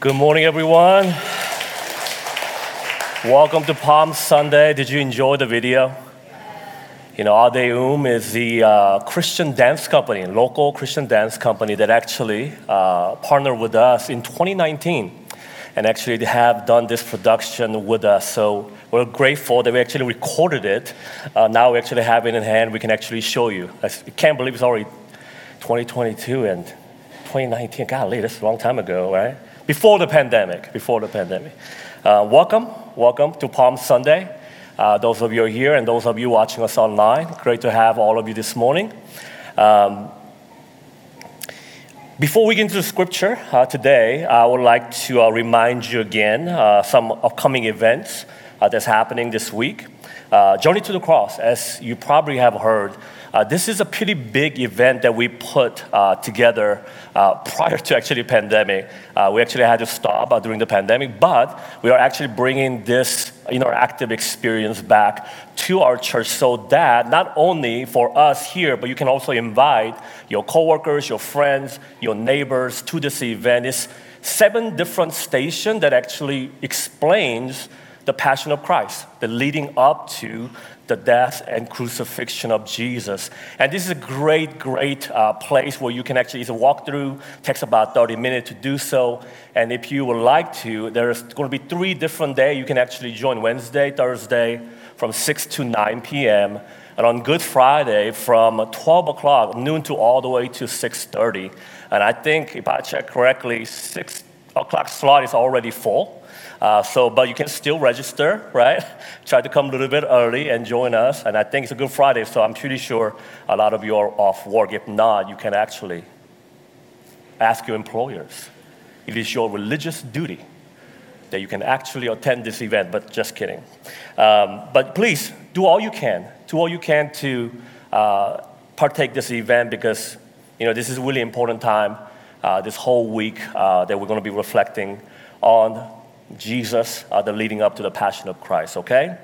Good morning, everyone. Welcome to Palm Sunday. Did you enjoy the video? You know, Adeum is the uh, Christian dance company, local Christian dance company that actually uh, partnered with us in 2019 and actually have done this production with us. So we're grateful that we actually recorded it. Uh, now we actually have it in hand. We can actually show you. I can't believe it's already 2022 and 2019. Golly, that's a long time ago, right? Before the pandemic. Before the pandemic. Uh, welcome, welcome to Palm Sunday. Uh, those of you here and those of you watching us online, great to have all of you this morning. Um, before we get into scripture uh, today, I would like to uh, remind you again uh, some upcoming events uh, that's happening this week. Journey to the Cross, as you probably have heard, uh, this is a pretty big event that we put uh, together uh, prior to actually pandemic. Uh, we actually had to stop uh, during the pandemic, but we are actually bringing this interactive experience back to our church so that not only for us here, but you can also invite your coworkers, your friends, your neighbors to this event. It's seven different stations that actually explains the passion of Christ, the leading up to the death and crucifixion of Jesus. And this is a great, great uh, place where you can actually it's walk through. takes about 30 minutes to do so. And if you would like to, there's going to be three different days. You can actually join Wednesday, Thursday from 6 to 9 p.m. And on Good Friday from 12 o'clock, noon to all the way to 6.30. And I think, if I check correctly, 6 o'clock slot is already full. Uh, so, but you can still register, right? Try to come a little bit early and join us. And I think it's a Good Friday, so I'm pretty sure a lot of you are off work. If not, you can actually ask your employers. It is your religious duty that you can actually attend this event, but just kidding. Um, but please do all you can, do all you can to uh, partake this event because you know this is a really important time. Uh, this whole week uh, that we're going to be reflecting on Jesus, uh, the leading up to the Passion of Christ, okay?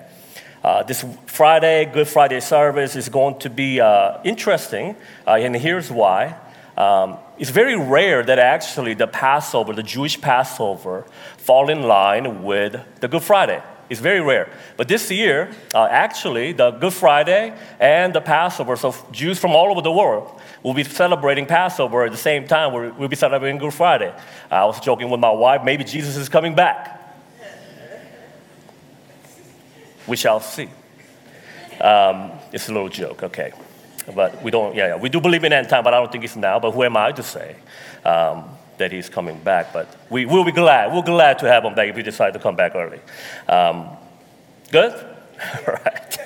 Uh, this Friday, Good Friday service is going to be uh, interesting, uh, and here's why. Um, it's very rare that actually the Passover, the Jewish Passover, fall in line with the Good Friday. It's very rare. But this year, uh, actually, the Good Friday and the Passover, so Jews from all over the world will be celebrating Passover at the same time. We'll be celebrating Good Friday. I was joking with my wife, maybe Jesus is coming back. We shall see. Um, it's a little joke, okay. But we don't, yeah, yeah, we do believe in end time, but I don't think it's now. But who am I to say um, that he's coming back? But we will be glad. We're glad to have him back if he decides to come back early. Um, good? All right.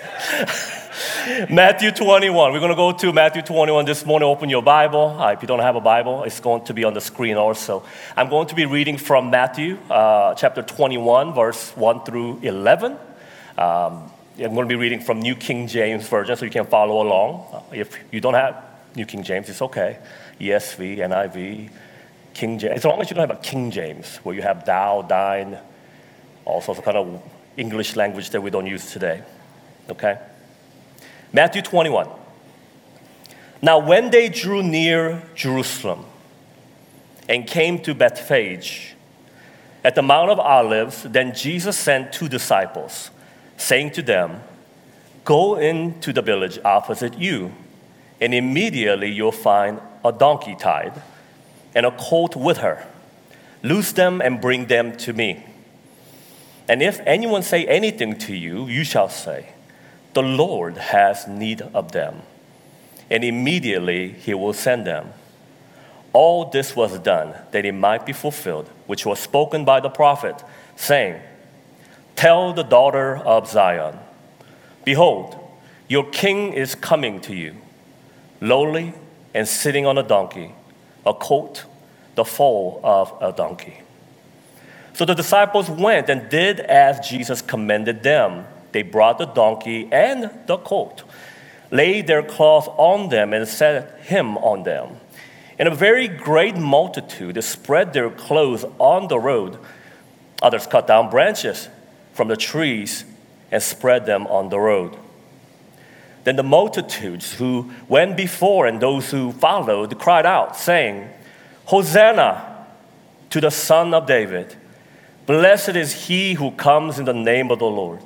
Matthew 21. We're going to go to Matthew 21 this morning. Open your Bible. Uh, if you don't have a Bible, it's going to be on the screen also. I'm going to be reading from Matthew uh, chapter 21, verse 1 through 11. Um, I'm going to be reading from New King James Version so you can follow along. If you don't have New King James, it's okay. ESV, NIV, King James. As long as you don't have a King James where you have thou, thine, all sorts of kind of English language that we don't use today. Okay? Matthew 21. Now, when they drew near Jerusalem and came to Bethphage at the Mount of Olives, then Jesus sent two disciples saying to them, Go into the village opposite you, and immediately you'll find a donkey tied and a colt with her. Loose them and bring them to me. And if anyone say anything to you, you shall say, The Lord has need of them. And immediately he will send them. All this was done that it might be fulfilled, which was spoken by the prophet, saying, Tell the daughter of Zion, Behold, your king is coming to you, lowly and sitting on a donkey, a colt, the foal of a donkey. So the disciples went and did as Jesus commanded them. They brought the donkey and the colt, laid their cloth on them, and set him on them. And a very great multitude spread their clothes on the road. Others cut down branches from the trees and spread them on the road. Then the multitudes who went before and those who followed cried out, saying, Hosanna! to the Son of David, Blessed is he who comes in the name of the Lord.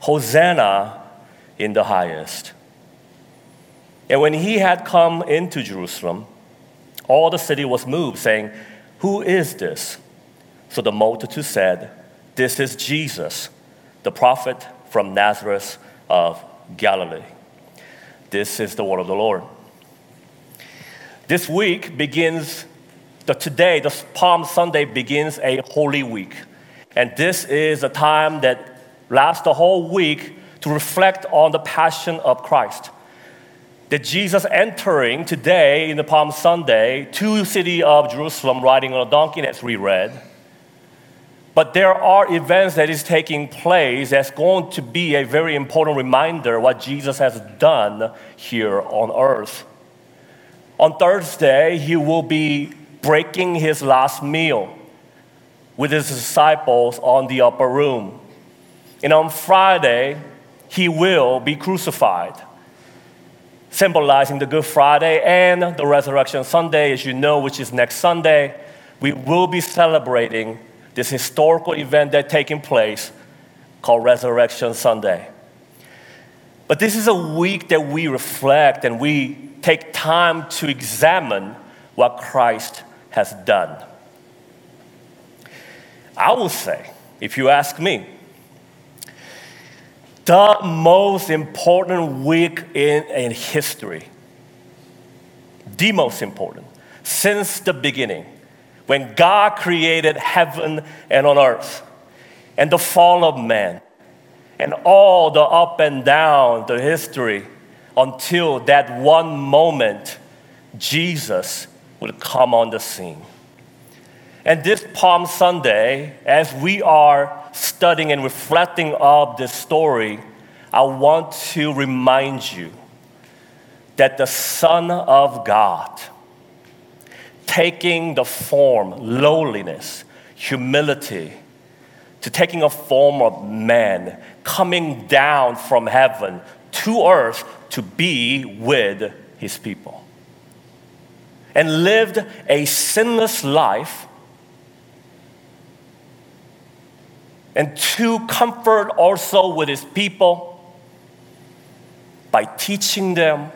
Hosanna in the highest. And when he had come into Jerusalem, all the city was moved, saying, Who is this? So the multitude said, This is Jesus, the prophet from Nazareth of Galilee. This is the word of the Lord. This week begins, the, today, the Palm Sunday begins a holy week. And this is a time that lasts the whole week to reflect on the passion of Christ. That Jesus entering today in the Palm Sunday to the city of Jerusalem riding on a donkey, as we read. But there are events that is taking place that's going to be a very important reminder what Jesus has done here on earth. On Thursday, he will be breaking his last meal with his disciples on the upper room. And on Friday, he will be crucified, symbolizing the Good Friday and the Resurrection Sunday, as you know, which is next Sunday. We will be celebrating this historical event that's taking place called Resurrection Sunday. But this is a week that we reflect and we take time to examine what Christ has done. I will say, if you ask me, the most important week in, in history, the most important, since the beginning, when God created heaven and on earth, and the fall of man, and all the up and down, the history until that one moment Jesus would come on the scene. And this Palm Sunday, as we are studying and reflecting of this story, I want to remind you that the Son of God, taking the form, lowliness, humility, to taking a form of man, coming down from heaven to earth to be with his people. And lived a sinless life and to comfort also with his people by teaching them,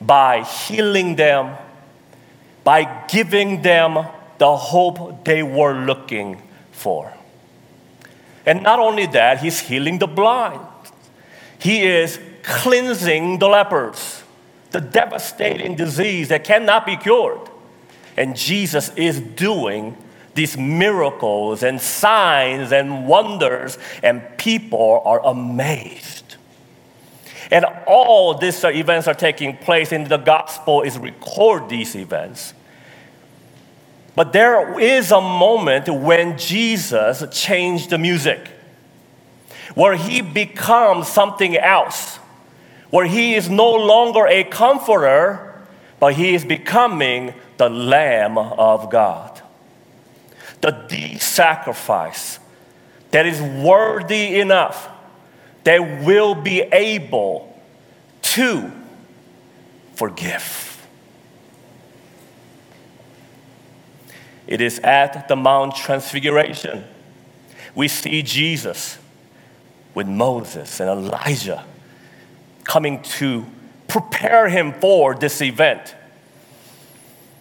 by healing them, by giving them the hope they were looking for. And not only that, he's healing the blind. He is cleansing the lepers, the devastating disease that cannot be cured. And Jesus is doing these miracles and signs and wonders, and people are amazed. And all these events are taking place, and the gospel is record these events. But there is a moment when Jesus changed the music, where he becomes something else where he is no longer a comforter, but he is becoming the Lamb of God. The sacrifice that is worthy enough that will be able to forgive. It is at the Mount Transfiguration we see Jesus with Moses and Elijah coming to prepare him for this event.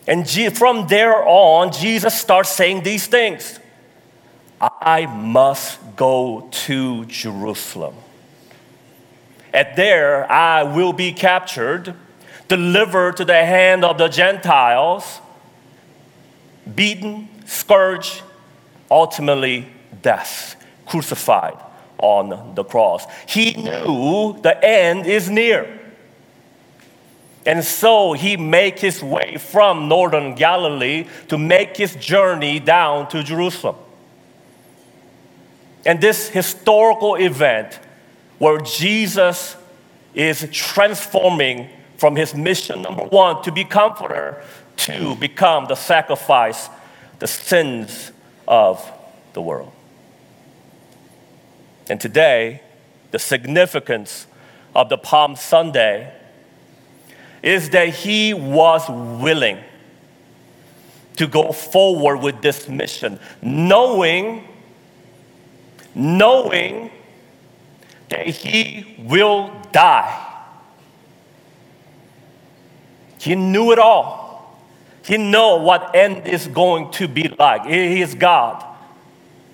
And from there on, Jesus starts saying these things I must go to Jerusalem. And there I will be captured, delivered to the hand of the Gentiles, beaten, scourged, ultimately death, crucified on the cross. He knew the end is near. And so he make his way from northern Galilee to make his journey down to Jerusalem. And this historical event where Jesus is transforming from his mission number 1 to be comforter to become the sacrifice the sins of the world. And today, the significance of the Palm Sunday is that he was willing to go forward with this mission, knowing, knowing that he will die. He knew it all. He know what end is going to be like. He is God.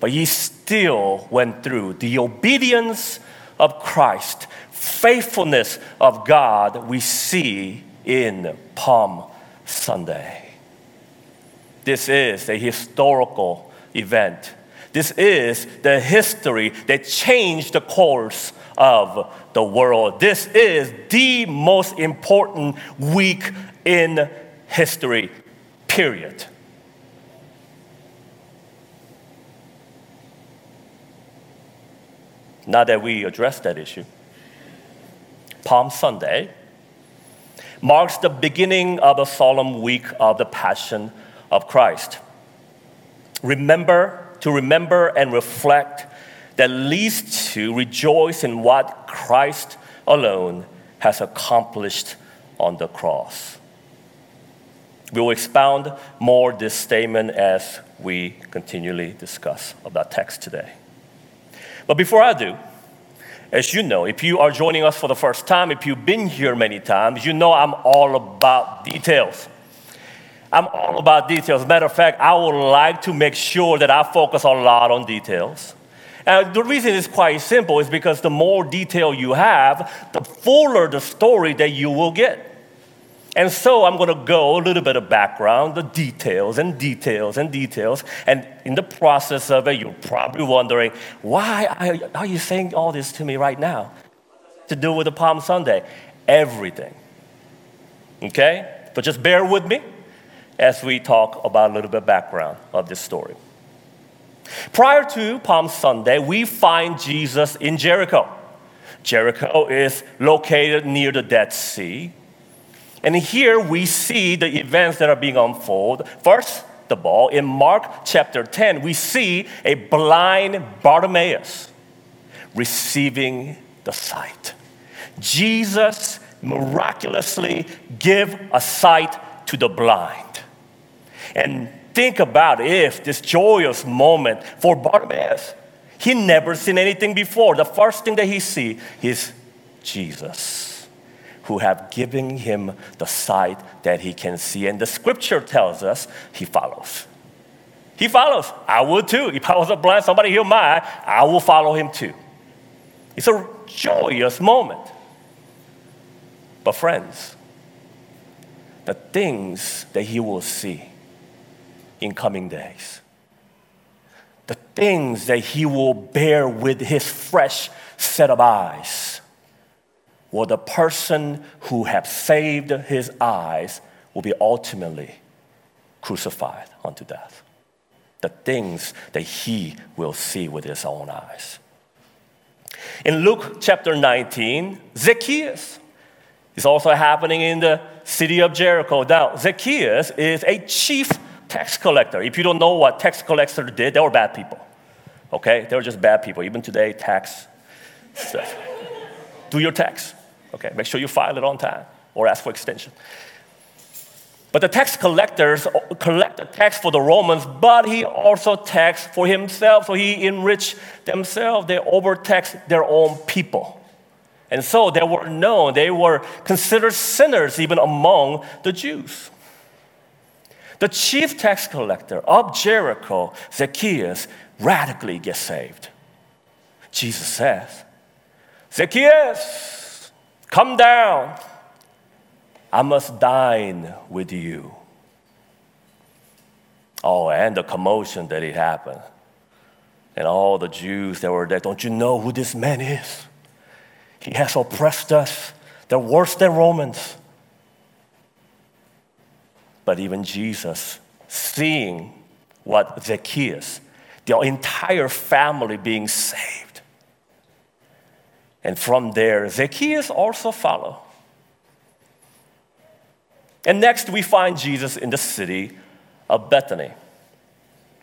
But he still went through the obedience of Christ, faithfulness of God we see in Palm Sunday. This is a historical event. This is the history that changed the course of the world. This is the most important week in history, period. Now that we address that issue, Palm Sunday marks the beginning of a solemn week of the Passion of Christ. Remember, to remember and reflect that leads to rejoice in what Christ alone has accomplished on the cross. We will expound more this statement as we continually discuss about text today. But before I do, as you know, if you are joining us for the first time, if you've been here many times, you know I'm all about details. I'm all about details. Matter of fact, I would like to make sure that I focus a lot on details. And the reason is quite simple is because the more detail you have, the fuller the story that you will get. And so I'm going to go a little bit of background, the details and details and details. And in the process of it, you're probably wondering, why are you saying all this to me right now? To do with the Palm Sunday? Everything. Okay? But just bear with me as we talk about a little bit of background of this story. Prior to Palm Sunday, we find Jesus in Jericho. Jericho is located near the Dead Sea. And here we see the events that are being unfolded. First of all, in Mark chapter 10, we see a blind Bartimaeus receiving the sight. Jesus miraculously give a sight to the blind. And think about if this joyous moment for Bartimaeus. He never seen anything before. The first thing that he see is Jesus who have given him the sight that he can see. And the scripture tells us he follows. He follows. I would too. If I was a blind, somebody heal my I will follow him too. It's a joyous moment. But, friends, the things that he will see in coming days, the things that he will bear with his fresh set of eyes, well, the person who have saved his eyes will be ultimately crucified unto death. The things that he will see with his own eyes. In Luke chapter 19, Zacchaeus is also happening in the city of Jericho. Now, Zacchaeus is a chief tax collector. If you don't know what tax collectors did, they were bad people. Okay? They were just bad people. Even today, tax stuff. Do your tax. Okay, make sure you file it on time or ask for extension. But the tax collectors collect the tax for the Romans, but he also taxed for himself. So he enriched themselves. They overtaxed their own people. And so they were known, they were considered sinners even among the Jews. The chief tax collector of Jericho, Zacchaeus, radically gets saved. Jesus says, Zacchaeus, Come down. I must dine with you. Oh, and the commotion that it happened. And all the Jews that were there, don't you know who this man is? He has oppressed us. They're worse than Romans. But even Jesus, seeing what Zacchaeus, the entire family being saved, and from there, Zacchaeus also followed. And next, we find Jesus in the city of Bethany.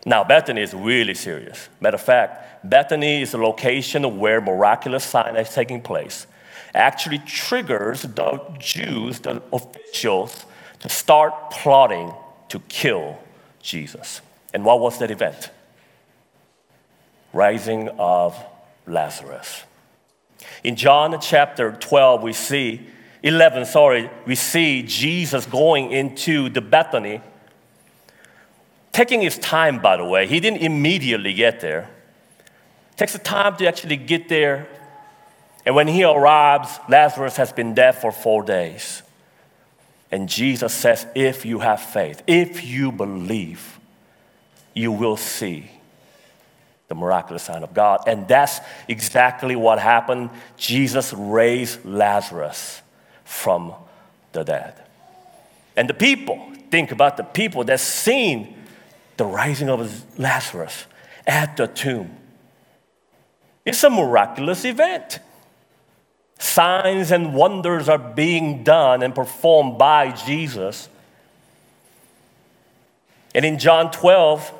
Now, Bethany is really serious. Matter of fact, Bethany is a location where miraculous sign is taking place. Actually, triggers the Jews, the officials, to start plotting to kill Jesus. And what was that event? Rising of Lazarus. In John chapter 12, we see, 11, sorry, we see Jesus going into the Bethany, taking his time, by the way. He didn't immediately get there. Takes the time to actually get there. And when he arrives, Lazarus has been dead for four days. And Jesus says, if you have faith, if you believe, you will see the miraculous sign of God. And that's exactly what happened. Jesus raised Lazarus from the dead. And the people, think about the people that seen the rising of Lazarus at the tomb. It's a miraculous event. Signs and wonders are being done and performed by Jesus. And in John 12,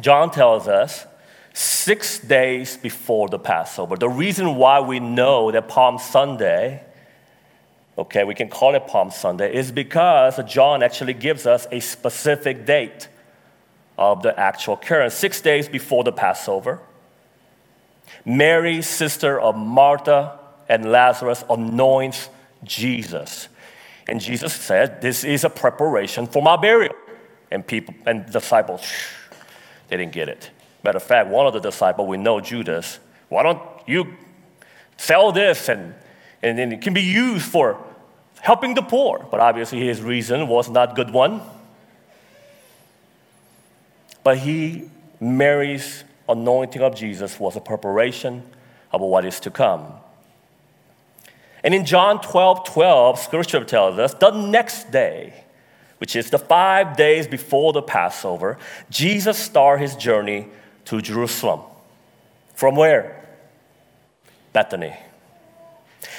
John tells us six days before the Passover. The reason why we know that Palm Sunday, okay, we can call it Palm Sunday, is because John actually gives us a specific date of the actual occurrence. Six days before the Passover, Mary, sister of Martha and Lazarus, anoints Jesus. And Jesus said, This is a preparation for my burial. And people and disciples, they didn't get it. Matter of fact, one of the disciples, we know Judas, why don't you sell this and, and, and it can be used for helping the poor? But obviously his reason was not a good one. But he, Mary's anointing of Jesus was a preparation of what is to come. And in John 12 12, scripture tells us the next day, which is the five days before the Passover, Jesus started his journey to Jerusalem. From where? Bethany.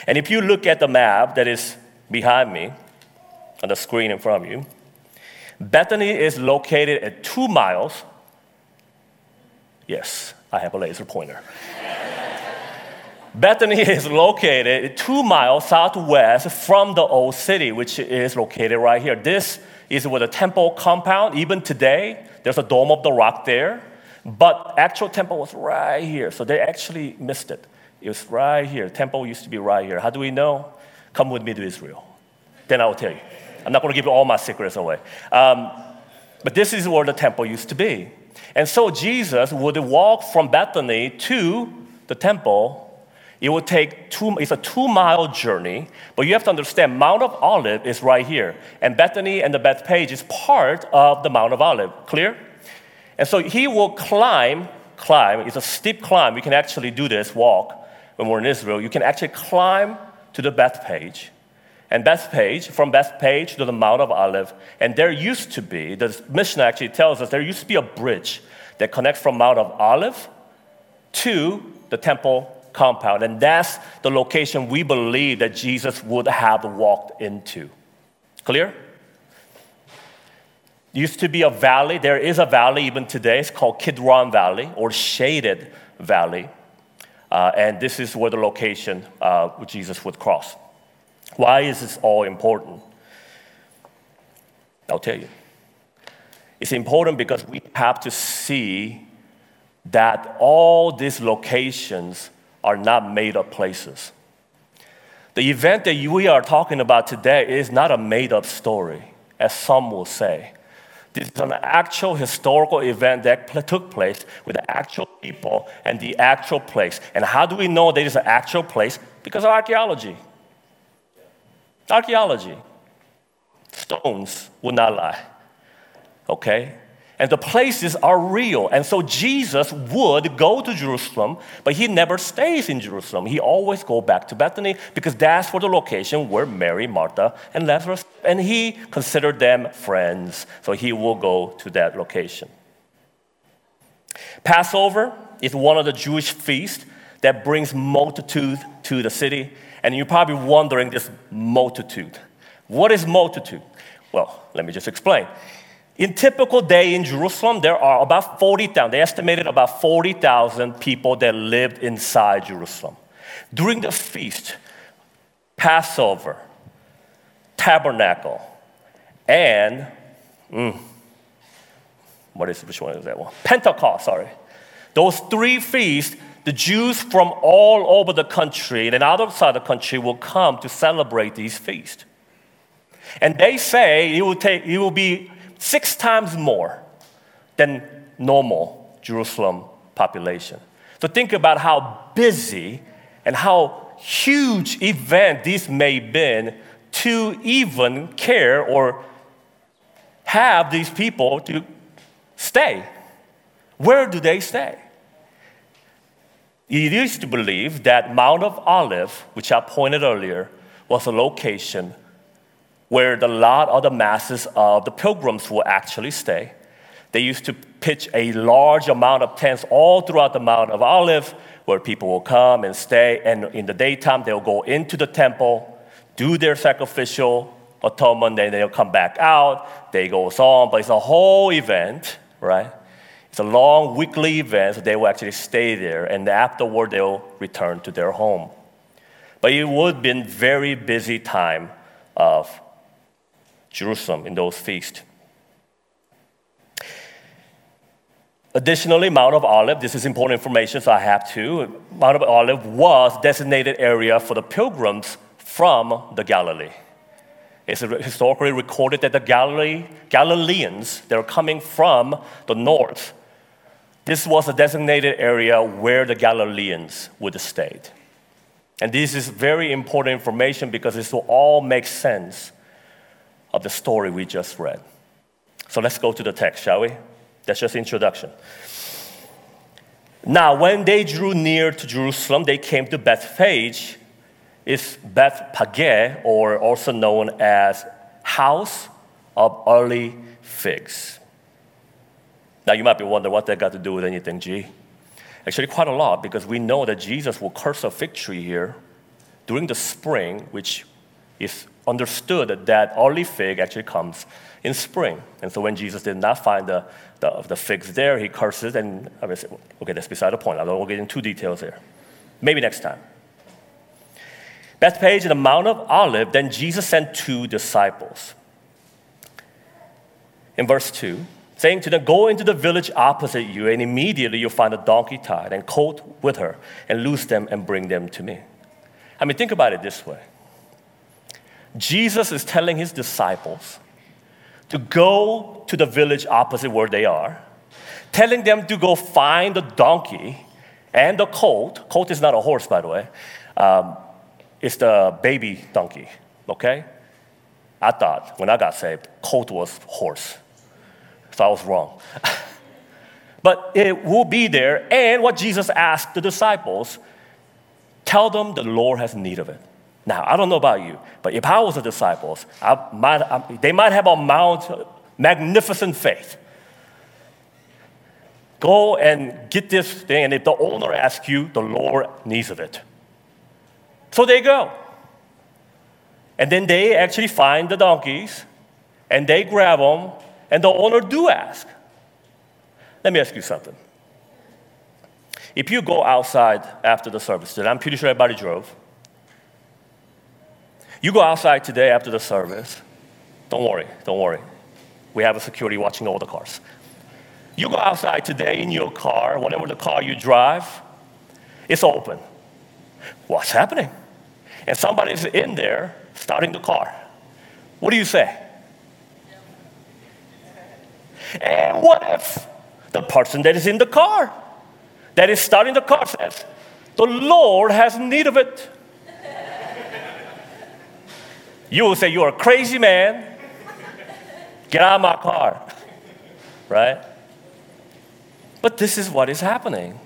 And if you look at the map that is behind me on the screen in front of you, Bethany is located at two miles. Yes, I have a laser pointer. Bethany is located two miles southwest from the old city, which is located right here. This is where the temple compound, even today, there's a dome of the rock there. But actual temple was right here, so they actually missed it. It was right here. Temple used to be right here. How do we know? Come with me to Israel. Then I will tell you. I'm not going to give you all my secrets away. Um, but this is where the temple used to be. And so Jesus would walk from Bethany to the temple. It would take two, it's a two mile journey, but you have to understand Mount of Olive is right here. And Bethany and the Bethphage is part of the Mount of Olive. Clear? And so he will climb, climb, it's a steep climb. We can actually do this walk when we're in Israel. You can actually climb to the Bethphage. And Bethphage, from Bethphage to the Mount of Olive, and there used to be, the Mishnah actually tells us there used to be a bridge that connects from Mount of Olive to the temple compound. And that's the location we believe that Jesus would have walked into. Clear? Used to be a valley. There is a valley even today. It's called Kidron Valley or Shaded Valley. Uh, and this is where the location uh, Jesus would cross. Why is this all important? I'll tell you. It's important because we have to see that all these locations are not made up places. The event that we are talking about today is not a made up story, as some will say. This is an actual historical event that took place with the actual people and the actual place. And how do we know that it's an actual place? Because of archaeology. Archaeology. Stones would not lie. Okay? And the places are real. And so Jesus would go to Jerusalem, but he never stays in Jerusalem. He always go back to Bethany because that's for the location where Mary, Martha, and Lazarus, and he considered them friends. So he will go to that location. Passover is one of the Jewish feasts that brings multitude to the city. And you're probably wondering this multitude. What is multitude? Well, let me just explain. In typical day in Jerusalem, there are about 40,000, they estimated about 40,000 people that lived inside Jerusalem. During the feast, Passover, Tabernacle, and mm, what is which one is that one? Pentecost, sorry. Those three feasts, the Jews from all over the country and outside the country will come to celebrate these feasts. And they say it will, take, it will be six times more than normal Jerusalem population. So think about how busy and how huge event this may have been to even care or have these people to stay. Where do they stay? It used to believe that Mount of Olive, which I pointed earlier, was a location where the lot of the masses of the pilgrims will actually stay. They used to pitch a large amount of tents all throughout the Mount of Olive where people will come and stay. And in the daytime, they'll go into the temple, do their sacrificial atonement, then they'll come back out. They go on, but it's a whole event, right? It's a long weekly event, so they will actually stay there, and afterward they'll return to their home. But it would have been very busy time of Jerusalem in those feasts. Additionally, Mount of Olive, this is important information, so I have to. Mount of Olive was designated area for the pilgrims from the Galilee. It's historically recorded that the Galilee, Galileans, they're coming from the north, this was a designated area where the Galileans would stay. And this is very important information because this will all make sense of the story we just read. So let's go to the text, shall we? That's just introduction. Now, when they drew near to Jerusalem, they came to Bethphage. It's Bethphage, or also known as House of Early Figs. Now, you might be wondering what that got to do with anything, G. Actually, quite a lot, because we know that Jesus will curse a fig tree here during the spring, which is understood that early fig actually comes in spring. And so when Jesus did not find the, the, the figs there, he curses, and I mean, okay, that's beside the point. I don't want to get into details here. Maybe next time. Bethphage in the Mount of Olive, then Jesus sent two disciples. In verse 2, saying to them, Go into the village opposite you, and immediately you'll find a donkey tied and colt with her, and loose them and bring them to me. I mean, think about it this way Jesus is telling his disciples to go to the village opposite where they are, telling them to go find the donkey and the colt. Colt is not a horse, by the way, um, it's the baby donkey, okay? I thought when I got saved, colt was horse. So I was wrong. but it will be there. And what Jesus asked the disciples tell them the Lord has need of it. Now, I don't know about you, but if I was the disciples, I might, I, they might have a mount, magnificent faith. Go and get this thing, and if the owner asks you, the Lord needs of it. So they go. And then they actually find the donkeys, and they grab them, and the owner do ask. Let me ask you something. If you go outside after the service, and I'm pretty sure everybody drove, you go outside today after the service, don't worry, don't worry. We have a security watching all the cars. You go outside today in your car, whatever the car you drive, it's open. What's happening? And somebody's in there starting the car. What do you say? And what if the person that is in the car, that is starting the car, says, The Lord has need of it? You will say, You're a crazy man. Get out of my car. Right? But this is what is happening.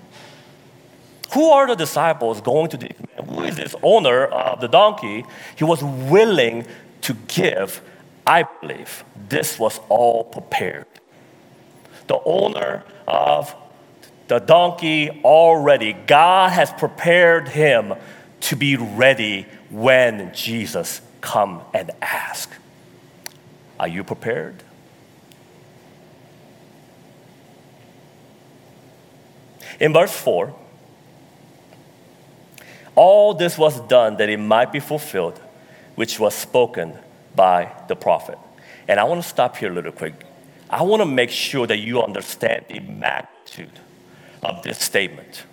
Who are the disciples going to the, who is this owner of the donkey? He was willing to give. I believe this was all prepared the owner of the donkey already. God has prepared him to be ready when Jesus come and ask. Are you prepared? In verse 4, all this was done that it might be fulfilled, which was spoken by the prophet. And I want to stop here a little quick. I want to make sure that you understand the magnitude of this statement.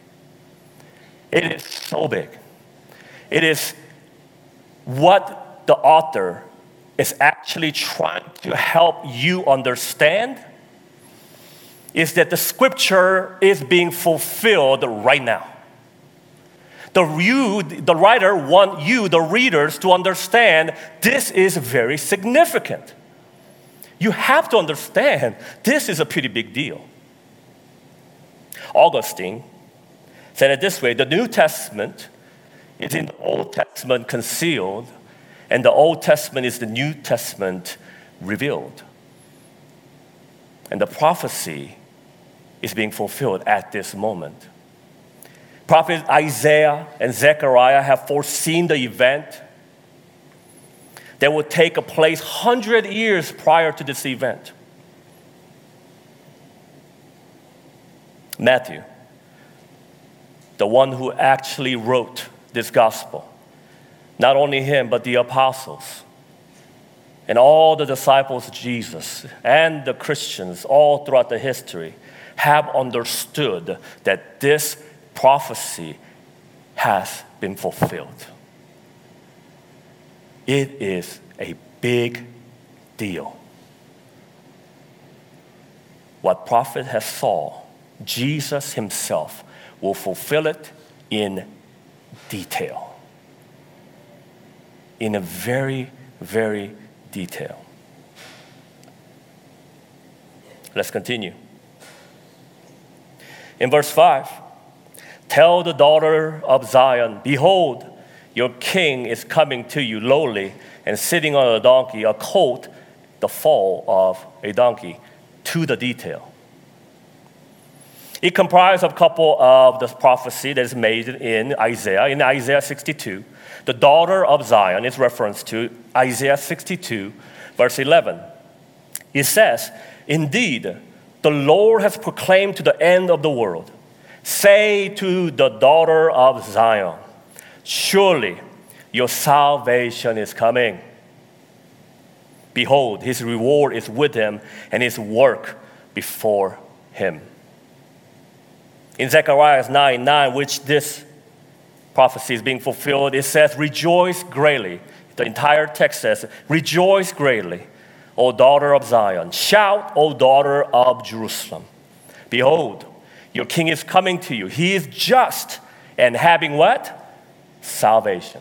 It is so big. It is what the author is actually trying to help you understand is that the scripture is being fulfilled right now. The, you, the writer want you, the readers, to understand this is very significant. You have to understand this is a pretty big deal. Augustine said it this way the New Testament is in the Old Testament concealed, and the Old Testament is the New Testament revealed. And the prophecy is being fulfilled at this moment. Prophet Isaiah and Zechariah have foreseen the event that would take a place 100 years prior to this event. Matthew, the one who actually wrote this gospel, not only him, but the apostles and all the disciples of Jesus and the Christians all throughout the history have understood that this prophecy has been fulfilled. It is a big deal. What prophet has saw, Jesus himself will fulfill it in detail. In a very, very detail. Let's continue. In verse 5, tell the daughter of Zion, Behold, your king is coming to you lowly and sitting on a donkey, a colt, the foal of a donkey, to the detail. It comprises a couple of the prophecy that is made in Isaiah. In Isaiah 62, the daughter of Zion is referenced to Isaiah 62, verse 11. It says, Indeed, the Lord has proclaimed to the end of the world, say to the daughter of Zion, Surely your salvation is coming. Behold, his reward is with him, and his work before him. In Zechariah 9 9, which this prophecy is being fulfilled, it says, Rejoice greatly. The entire text says, Rejoice greatly, O daughter of Zion. Shout, O daughter of Jerusalem. Behold, your king is coming to you. He is just and having what? salvation.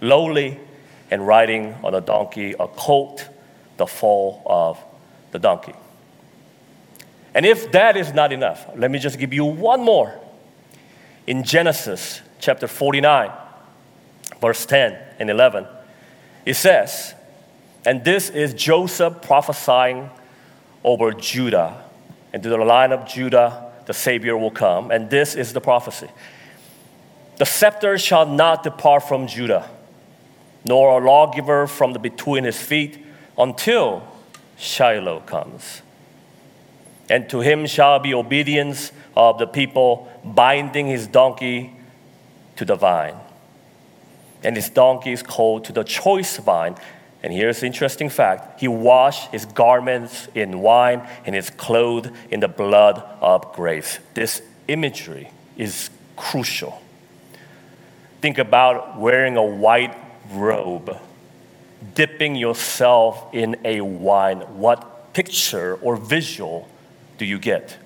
Lowly and riding on a donkey, a colt, the foal of the donkey. And if that is not enough, let me just give you one more. In Genesis chapter 49, verse 10 and 11, it says, and this is Joseph prophesying over Judah. And to the line of Judah, the Savior will come. And this is the prophecy. The scepter shall not depart from Judah, nor a lawgiver from the between his feet until Shiloh comes. And to him shall be obedience of the people, binding his donkey to the vine. And his donkey is called to the choice vine. And here's the interesting fact he washed his garments in wine and is clothed in the blood of grapes. This imagery is crucial. Think about wearing a white robe, dipping yourself in a wine. What picture or visual do you get?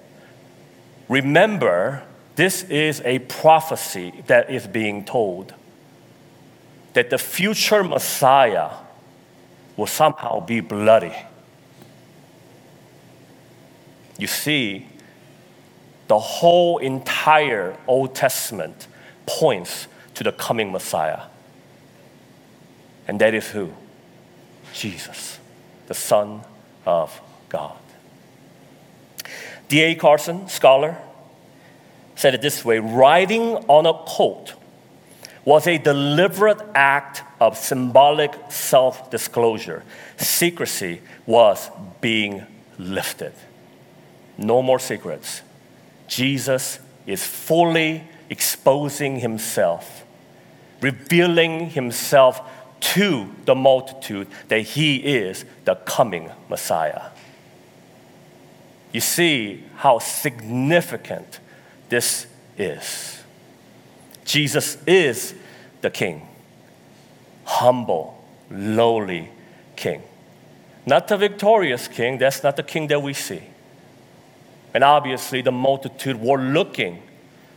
Remember, this is a prophecy that is being told that the future Messiah will somehow be bloody. You see, the whole entire Old Testament points to the coming Messiah. And that is who? Jesus, the Son of God. D.A. Carson, scholar, said it this way riding on a colt was a deliberate act of symbolic self disclosure. Secrecy was being lifted. No more secrets. Jesus is fully exposing himself revealing himself to the multitude that he is the coming Messiah. You see how significant this is. Jesus is the King, humble, lowly King. Not the victorious King, that's not the King that we see. And obviously, the multitude were looking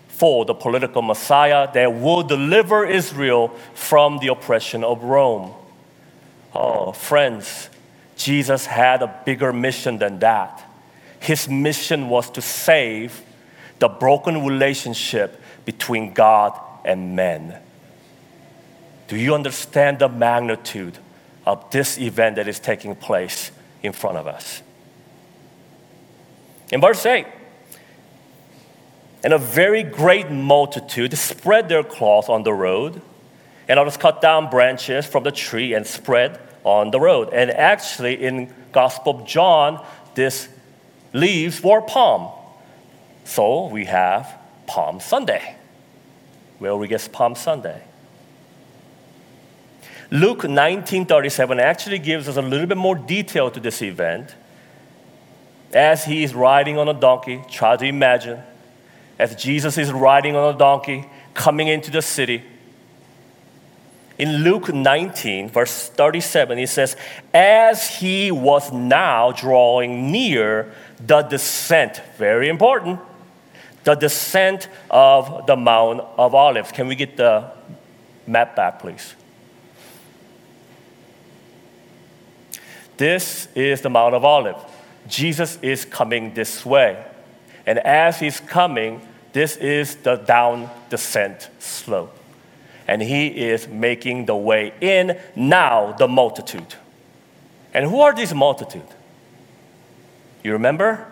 for the political Messiah that will deliver Israel from the oppression of Rome. Oh, friends, Jesus had a bigger mission than that. His mission was to save the broken relationship between God and men. Do you understand the magnitude of this event that is taking place in front of us? In verse 8, and a very great multitude spread their cloth on the road, and others cut down branches from the tree and spread on the road. And actually, in Gospel of John, this leaves were palm. So we have Palm Sunday. Where we get Palm Sunday. Luke 19:37 actually gives us a little bit more detail to this event. As he is riding on a donkey, try to imagine as Jesus is riding on a donkey, coming into the city. In Luke 19, verse 37, he says, As he was now drawing near the descent, very important, the descent of the Mount of Olives. Can we get the map back, please? This is the Mount of Olives. Jesus is coming this way. And as he's coming, this is the down descent slope. And he is making the way in now, the multitude. And who are these multitude? You remember?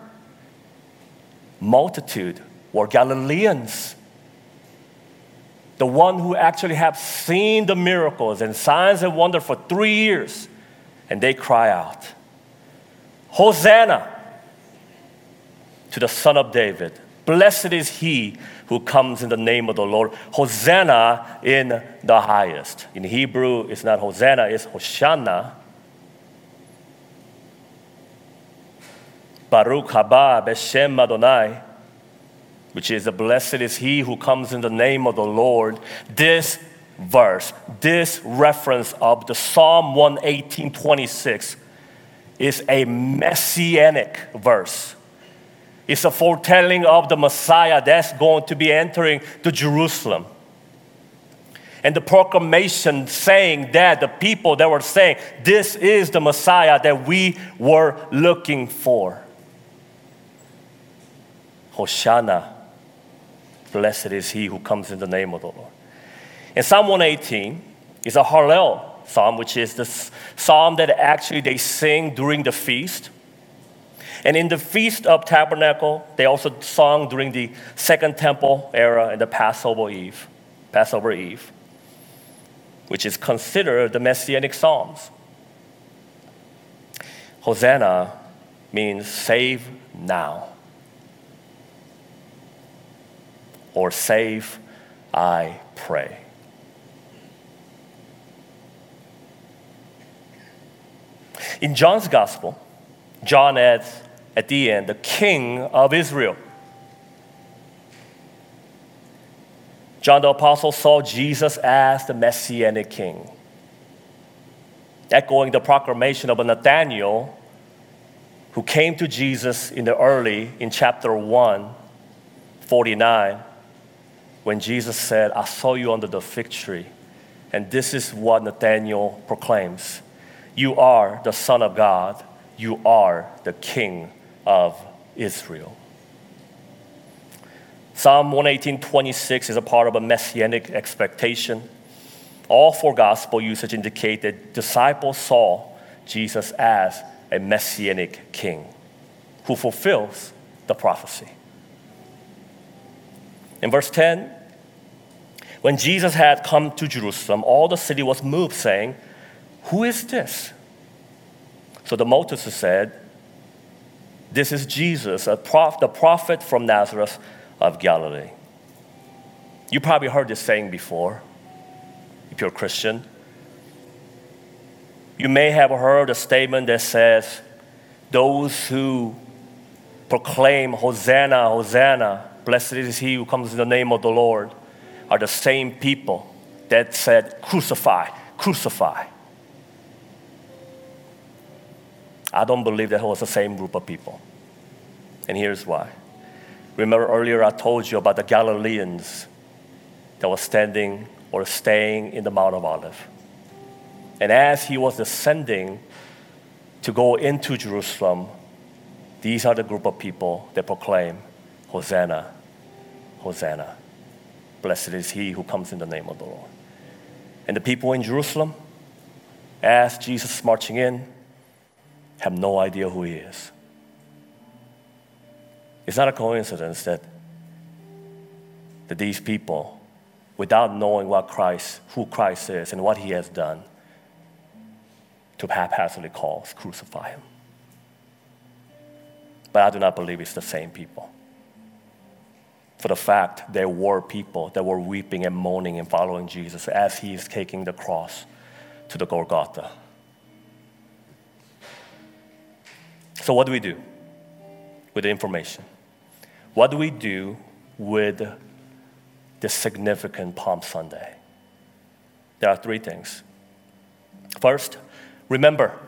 Multitude were Galileans. The one who actually have seen the miracles and signs and wonder for three years. And they cry out, Hosanna to the Son of David. Blessed is he who comes in the name of the Lord. Hosanna in the highest. In Hebrew, it's not Hosanna, it's Hoshana. Baruch haba b'shem Adonai, which is, a blessed is he who comes in the name of the Lord. This verse, this reference of the Psalm 118, 26 is a messianic verse. It's a foretelling of the Messiah that's going to be entering to Jerusalem. And the proclamation saying that the people that were saying, This is the Messiah that we were looking for. Hosanna, blessed is he who comes in the name of the Lord. And Psalm 118 is a Hallel psalm, which is the psalm that actually they sing during the feast. And in the Feast of Tabernacle, they also sung during the Second Temple era and the Passover Eve, Passover Eve, which is considered the Messianic Psalms. Hosanna means save now, or save, I pray. In John's Gospel, John adds at the end, the King of Israel. John the Apostle saw Jesus as the Messianic King, echoing the proclamation of Nathanael, who came to Jesus in the early, in chapter 1, 49, when Jesus said, I saw you under the fig tree. And this is what Nathanael proclaims You are the Son of God, you are the King of Israel. Psalm 118:26 is a part of a messianic expectation. All four gospel usage indicate that disciples saw Jesus as a messianic king who fulfills the prophecy. In verse 10, when Jesus had come to Jerusalem, all the city was moved, saying, Who is this? So the multitude said, this is Jesus, prof, the prophet from Nazareth of Galilee. You probably heard this saying before, if you're a Christian. You may have heard a statement that says, Those who proclaim, Hosanna, Hosanna, blessed is he who comes in the name of the Lord, are the same people that said, Crucify, crucify. I don't believe that it was the same group of people. And here's why. Remember earlier I told you about the Galileans that were standing or staying in the Mount of Olives. And as he was ascending to go into Jerusalem, these are the group of people that proclaim, Hosanna, Hosanna. Blessed is he who comes in the name of the Lord. And the people in Jerusalem, as Jesus is marching in, have no idea who he is. It's not a coincidence that, that these people, without knowing what Christ, who Christ is and what he has done, to haphazardly calls, crucify him. But I do not believe it's the same people. For the fact there were people that were weeping and moaning and following Jesus as he is taking the cross to the Golgotha. So, what do we do with the information? What do we do with the significant Palm Sunday? There are three things. First, remember.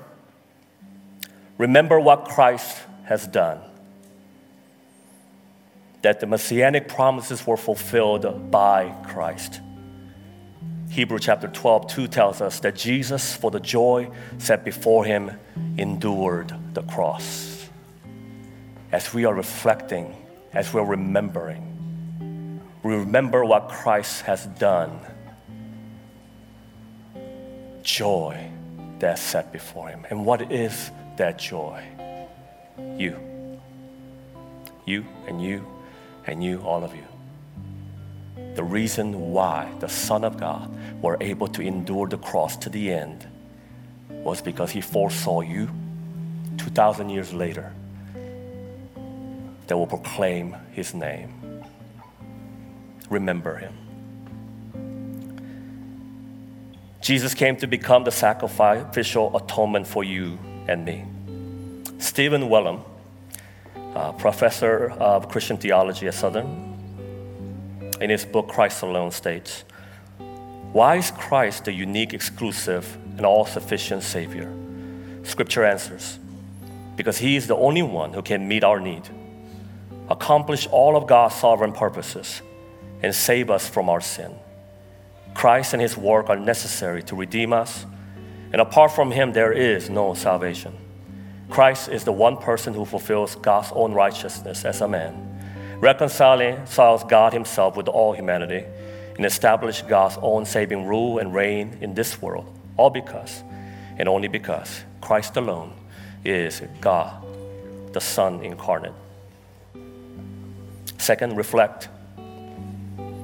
Remember what Christ has done. That the messianic promises were fulfilled by Christ. Hebrew chapter 12, 2 tells us that Jesus, for the joy set before him, endured the cross. As we are reflecting, as we're remembering, we remember what Christ has done. Joy that's set before him. And what is that joy? You. You and you and you, all of you. The reason why the Son of God were able to endure the cross to the end was because he foresaw you 2,000 years later that will proclaim his name. Remember him. Jesus came to become the sacrificial atonement for you and me. Stephen Wellum, Uh, professor of Christian theology at Southern, in his book Christ Alone states, Why is Christ the unique, exclusive, and all sufficient Savior? Scripture answers, Because He is the only one who can meet our need, accomplish all of God's sovereign purposes, and save us from our sin. Christ and His work are necessary to redeem us, and apart from Him, there is no salvation. Christ is the one person who fulfills God's own righteousness as a man reconciles God Himself with all humanity, and established God's own saving rule and reign in this world, all because, and only because, Christ alone is God, the Son incarnate. Second, reflect.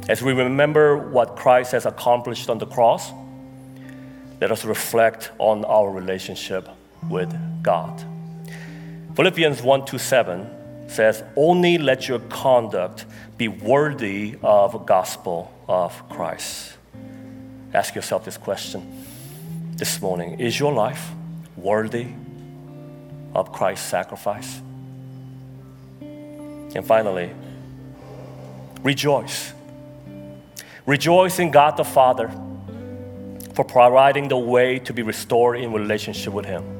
As we remember what Christ has accomplished on the cross, let us reflect on our relationship with God. Philippians 1 to 7 says, Only let your conduct be worthy of the gospel of Christ. Ask yourself this question this morning Is your life worthy of Christ's sacrifice? And finally, rejoice. Rejoice in God the Father for providing the way to be restored in relationship with Him.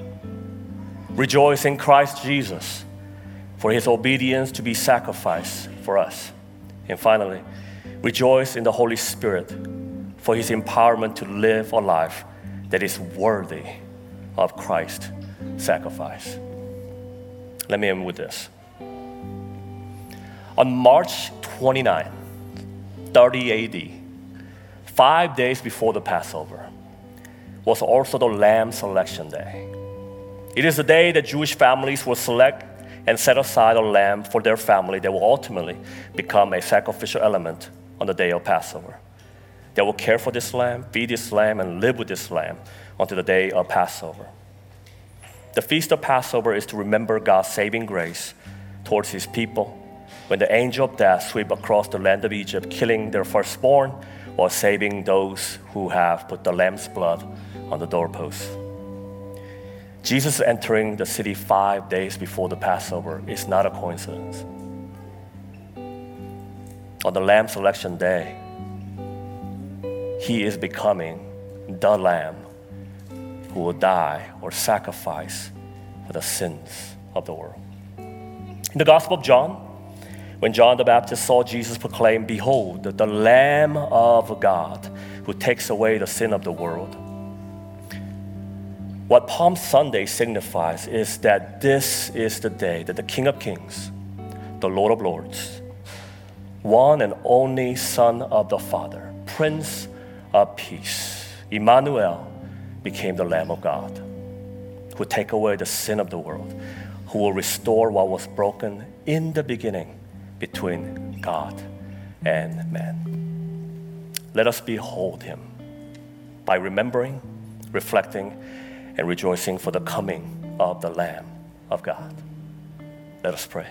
Rejoice in Christ Jesus for his obedience to be sacrificed for us. And finally, rejoice in the Holy Spirit for his empowerment to live a life that is worthy of Christ's sacrifice. Let me end with this. On March 29, 30 AD, five days before the Passover, was also the Lamb Selection Day. It is the day that Jewish families will select and set aside a lamb for their family that will ultimately become a sacrificial element on the day of Passover. They will care for this lamb, feed this lamb, and live with this lamb until the day of Passover. The feast of Passover is to remember God's saving grace towards his people when the angel of death swept across the land of Egypt, killing their firstborn while saving those who have put the lamb's blood on the doorpost. Jesus entering the city five days before the Passover is not a coincidence. On the Lamb Selection Day, he is becoming the Lamb who will die or sacrifice for the sins of the world. In the Gospel of John, when John the Baptist saw Jesus proclaim, Behold, the Lamb of God who takes away the sin of the world. What Palm Sunday signifies is that this is the day that the King of Kings, the Lord of Lords, one and only Son of the Father, Prince of Peace, Emmanuel, became the Lamb of God, who take away the sin of the world, who will restore what was broken in the beginning between God and man. Let us behold him by remembering, reflecting, and rejoicing for the coming of the Lamb of God. Let us pray.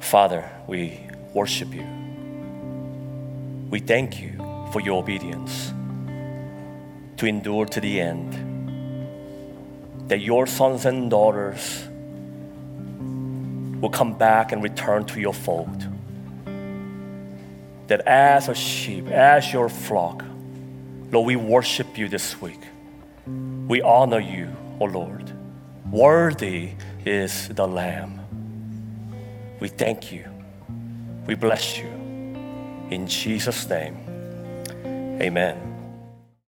Father, we worship you. We thank you for your obedience to endure to the end. That your sons and daughters will come back and return to your fold. That as a sheep, as your flock, Lord, we worship you this week. We honor you, O Lord. Worthy is the Lamb. We thank you. We bless you. In Jesus' name, amen.